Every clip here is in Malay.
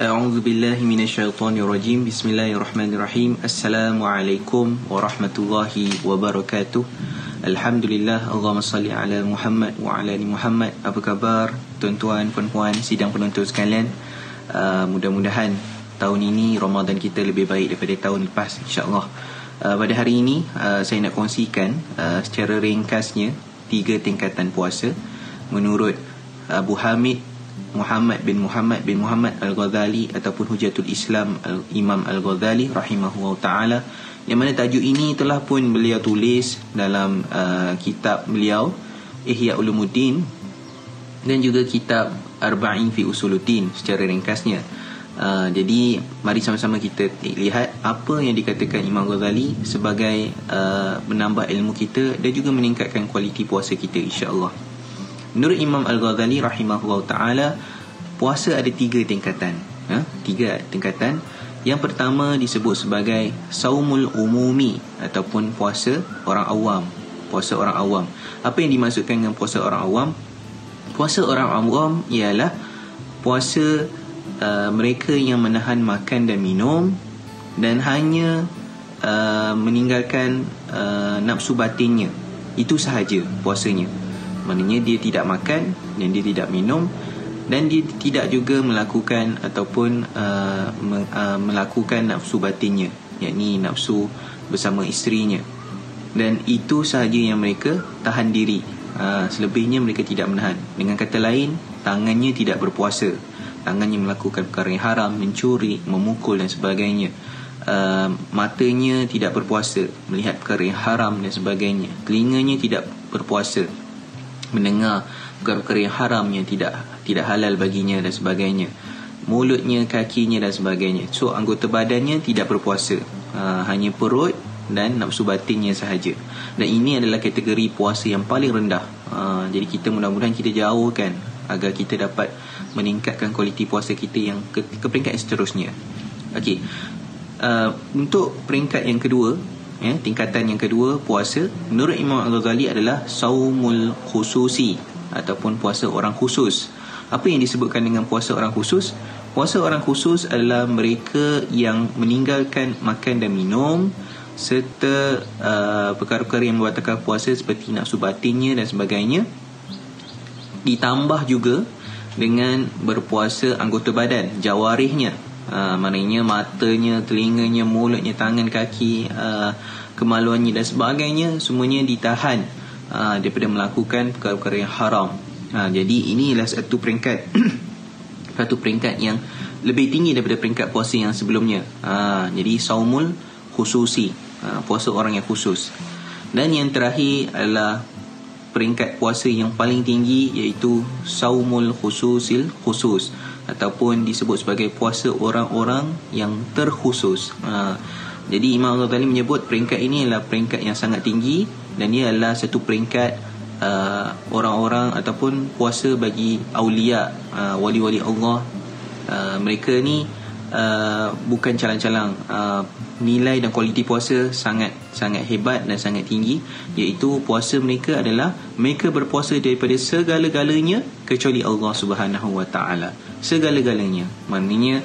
أعوذ بالله من الشيطان الرجيم بسم الله الرحمن الرحيم السلام عليكم ورحمة الله وبركاته الحمد لله اللهم صل على محمد وعلى آل محمد apa khabar tuan-tuan puan-puan sidang penonton sekalian uh, mudah-mudahan tahun ini Ramadan kita lebih baik daripada tahun lepas insya-Allah uh, pada hari ini uh, saya nak kongsikan uh, secara ringkasnya tiga tingkatan puasa menurut Abu Hamid Muhammad bin Muhammad bin Muhammad Al-Ghazali ataupun Hujatul Islam Al Imam Al-Ghazali rahimahullah taala yang mana tajuk ini telah pun beliau tulis dalam uh, kitab beliau Ihya Ulumuddin dan juga kitab Arba'in fi Usuluddin secara ringkasnya. Uh, jadi mari sama-sama kita lihat apa yang dikatakan Imam Ghazali sebagai uh, menambah ilmu kita dan juga meningkatkan kualiti puasa kita insya-Allah. Menurut Imam Al-Ghazali rahimahullah ta'ala Puasa ada tiga tingkatan. Ha? Tiga tingkatan. Yang pertama disebut sebagai Saumul umumi Ataupun puasa orang awam. Puasa orang awam. Apa yang dimaksudkan dengan puasa orang awam? Puasa orang awam ialah Puasa uh, mereka yang menahan makan dan minum Dan hanya uh, meninggalkan uh, nafsu batinnya. Itu sahaja puasanya Maknanya dia tidak makan dan dia tidak minum dan dia tidak juga melakukan ataupun uh, me, uh, melakukan nafsu batinnya yakni nafsu bersama isterinya. Dan itu sahaja yang mereka tahan diri. Uh, selebihnya mereka tidak menahan. Dengan kata lain tangannya tidak berpuasa. Tangannya melakukan perkara yang haram mencuri memukul dan sebagainya. Uh, matanya tidak berpuasa melihat perkara yang haram dan sebagainya. Telinganya tidak berpuasa mendengar perkara-perkara yang haram yang tidak tidak halal baginya dan sebagainya. Mulutnya kakinya dan sebagainya. So anggota badannya tidak berpuasa. Ha, hanya perut dan nafsu batinnya sahaja. Dan ini adalah kategori puasa yang paling rendah. Ha, jadi kita mudah-mudahan kita jauhkan agar kita dapat meningkatkan kualiti puasa kita yang ke, ke peringkat yang seterusnya. Okey. Uh, untuk peringkat yang kedua ya, tingkatan yang kedua puasa. Menurut Imam Al-Ghazali adalah saumul khususi ataupun puasa orang khusus. Apa yang disebutkan dengan puasa orang khusus? Puasa orang khusus adalah mereka yang meninggalkan makan dan minum serta uh, perkara-perkara yang membatalkan puasa seperti nafsu batinnya dan sebagainya. Ditambah juga dengan berpuasa anggota badan jawarihnya uh, maknanya matanya, telinganya, mulutnya, tangan, kaki, uh, kemaluannya dan sebagainya semuanya ditahan uh, daripada melakukan perkara-perkara yang haram. Uh, jadi inilah satu peringkat satu peringkat yang lebih tinggi daripada peringkat puasa yang sebelumnya. Uh, jadi saumul khususi, uh, puasa orang yang khusus. Dan yang terakhir adalah peringkat puasa yang paling tinggi iaitu saumul khususil khusus ataupun disebut sebagai puasa orang-orang yang terkhusus. Ha, jadi Imam Ghazali menyebut peringkat ini adalah peringkat yang sangat tinggi dan ia adalah satu peringkat uh, orang-orang ataupun puasa bagi aulia, uh, wali-wali Allah. Uh, mereka ni uh, bukan calang-calang. Uh, nilai dan kualiti puasa sangat sangat hebat dan sangat tinggi. Iaitu puasa mereka adalah mereka berpuasa daripada segala-galanya kecuali Allah Subhanahu Wa Taala. Segala-galanya. Maknanya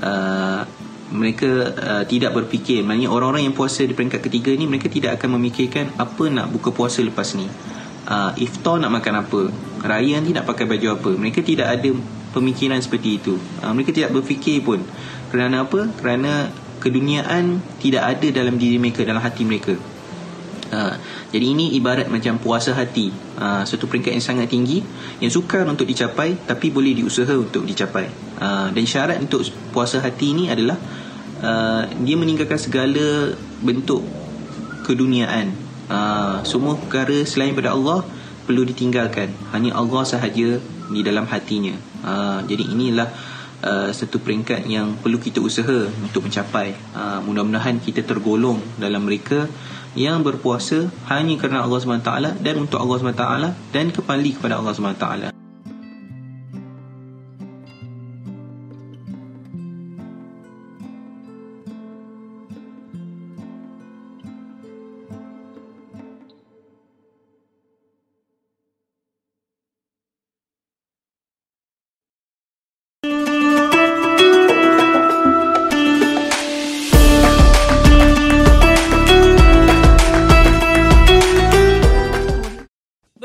uh, mereka uh, tidak berfikir. Maknanya orang-orang yang puasa di peringkat ketiga ni mereka tidak akan memikirkan apa nak buka puasa lepas ni. Uh, iftar nak makan apa? Raya nanti nak pakai baju apa? Mereka tidak ada pemikiran seperti itu. Uh, mereka tidak berfikir pun. Kerana apa? Kerana keduniaan tidak ada dalam diri mereka dalam hati mereka. Uh, jadi ini ibarat macam puasa hati. Uh, Satu peringkat yang sangat tinggi Yang sukar untuk dicapai Tapi boleh diusaha untuk dicapai. Uh, Dan syarat untuk puasa hati ini adalah uh, Dia meninggalkan segala bentuk keduniaan. Uh, Semua perkara selain daripada Allah Perlu ditinggalkan. Hanya Allah sahaja di dalam hatinya. Uh, Jadi inilah Uh, satu peringkat yang perlu kita usaha untuk mencapai. Uh, mudah-mudahan kita tergolong dalam mereka yang berpuasa hanya kerana Allah SWT dan untuk Allah SWT dan kembali kepada Allah SWT.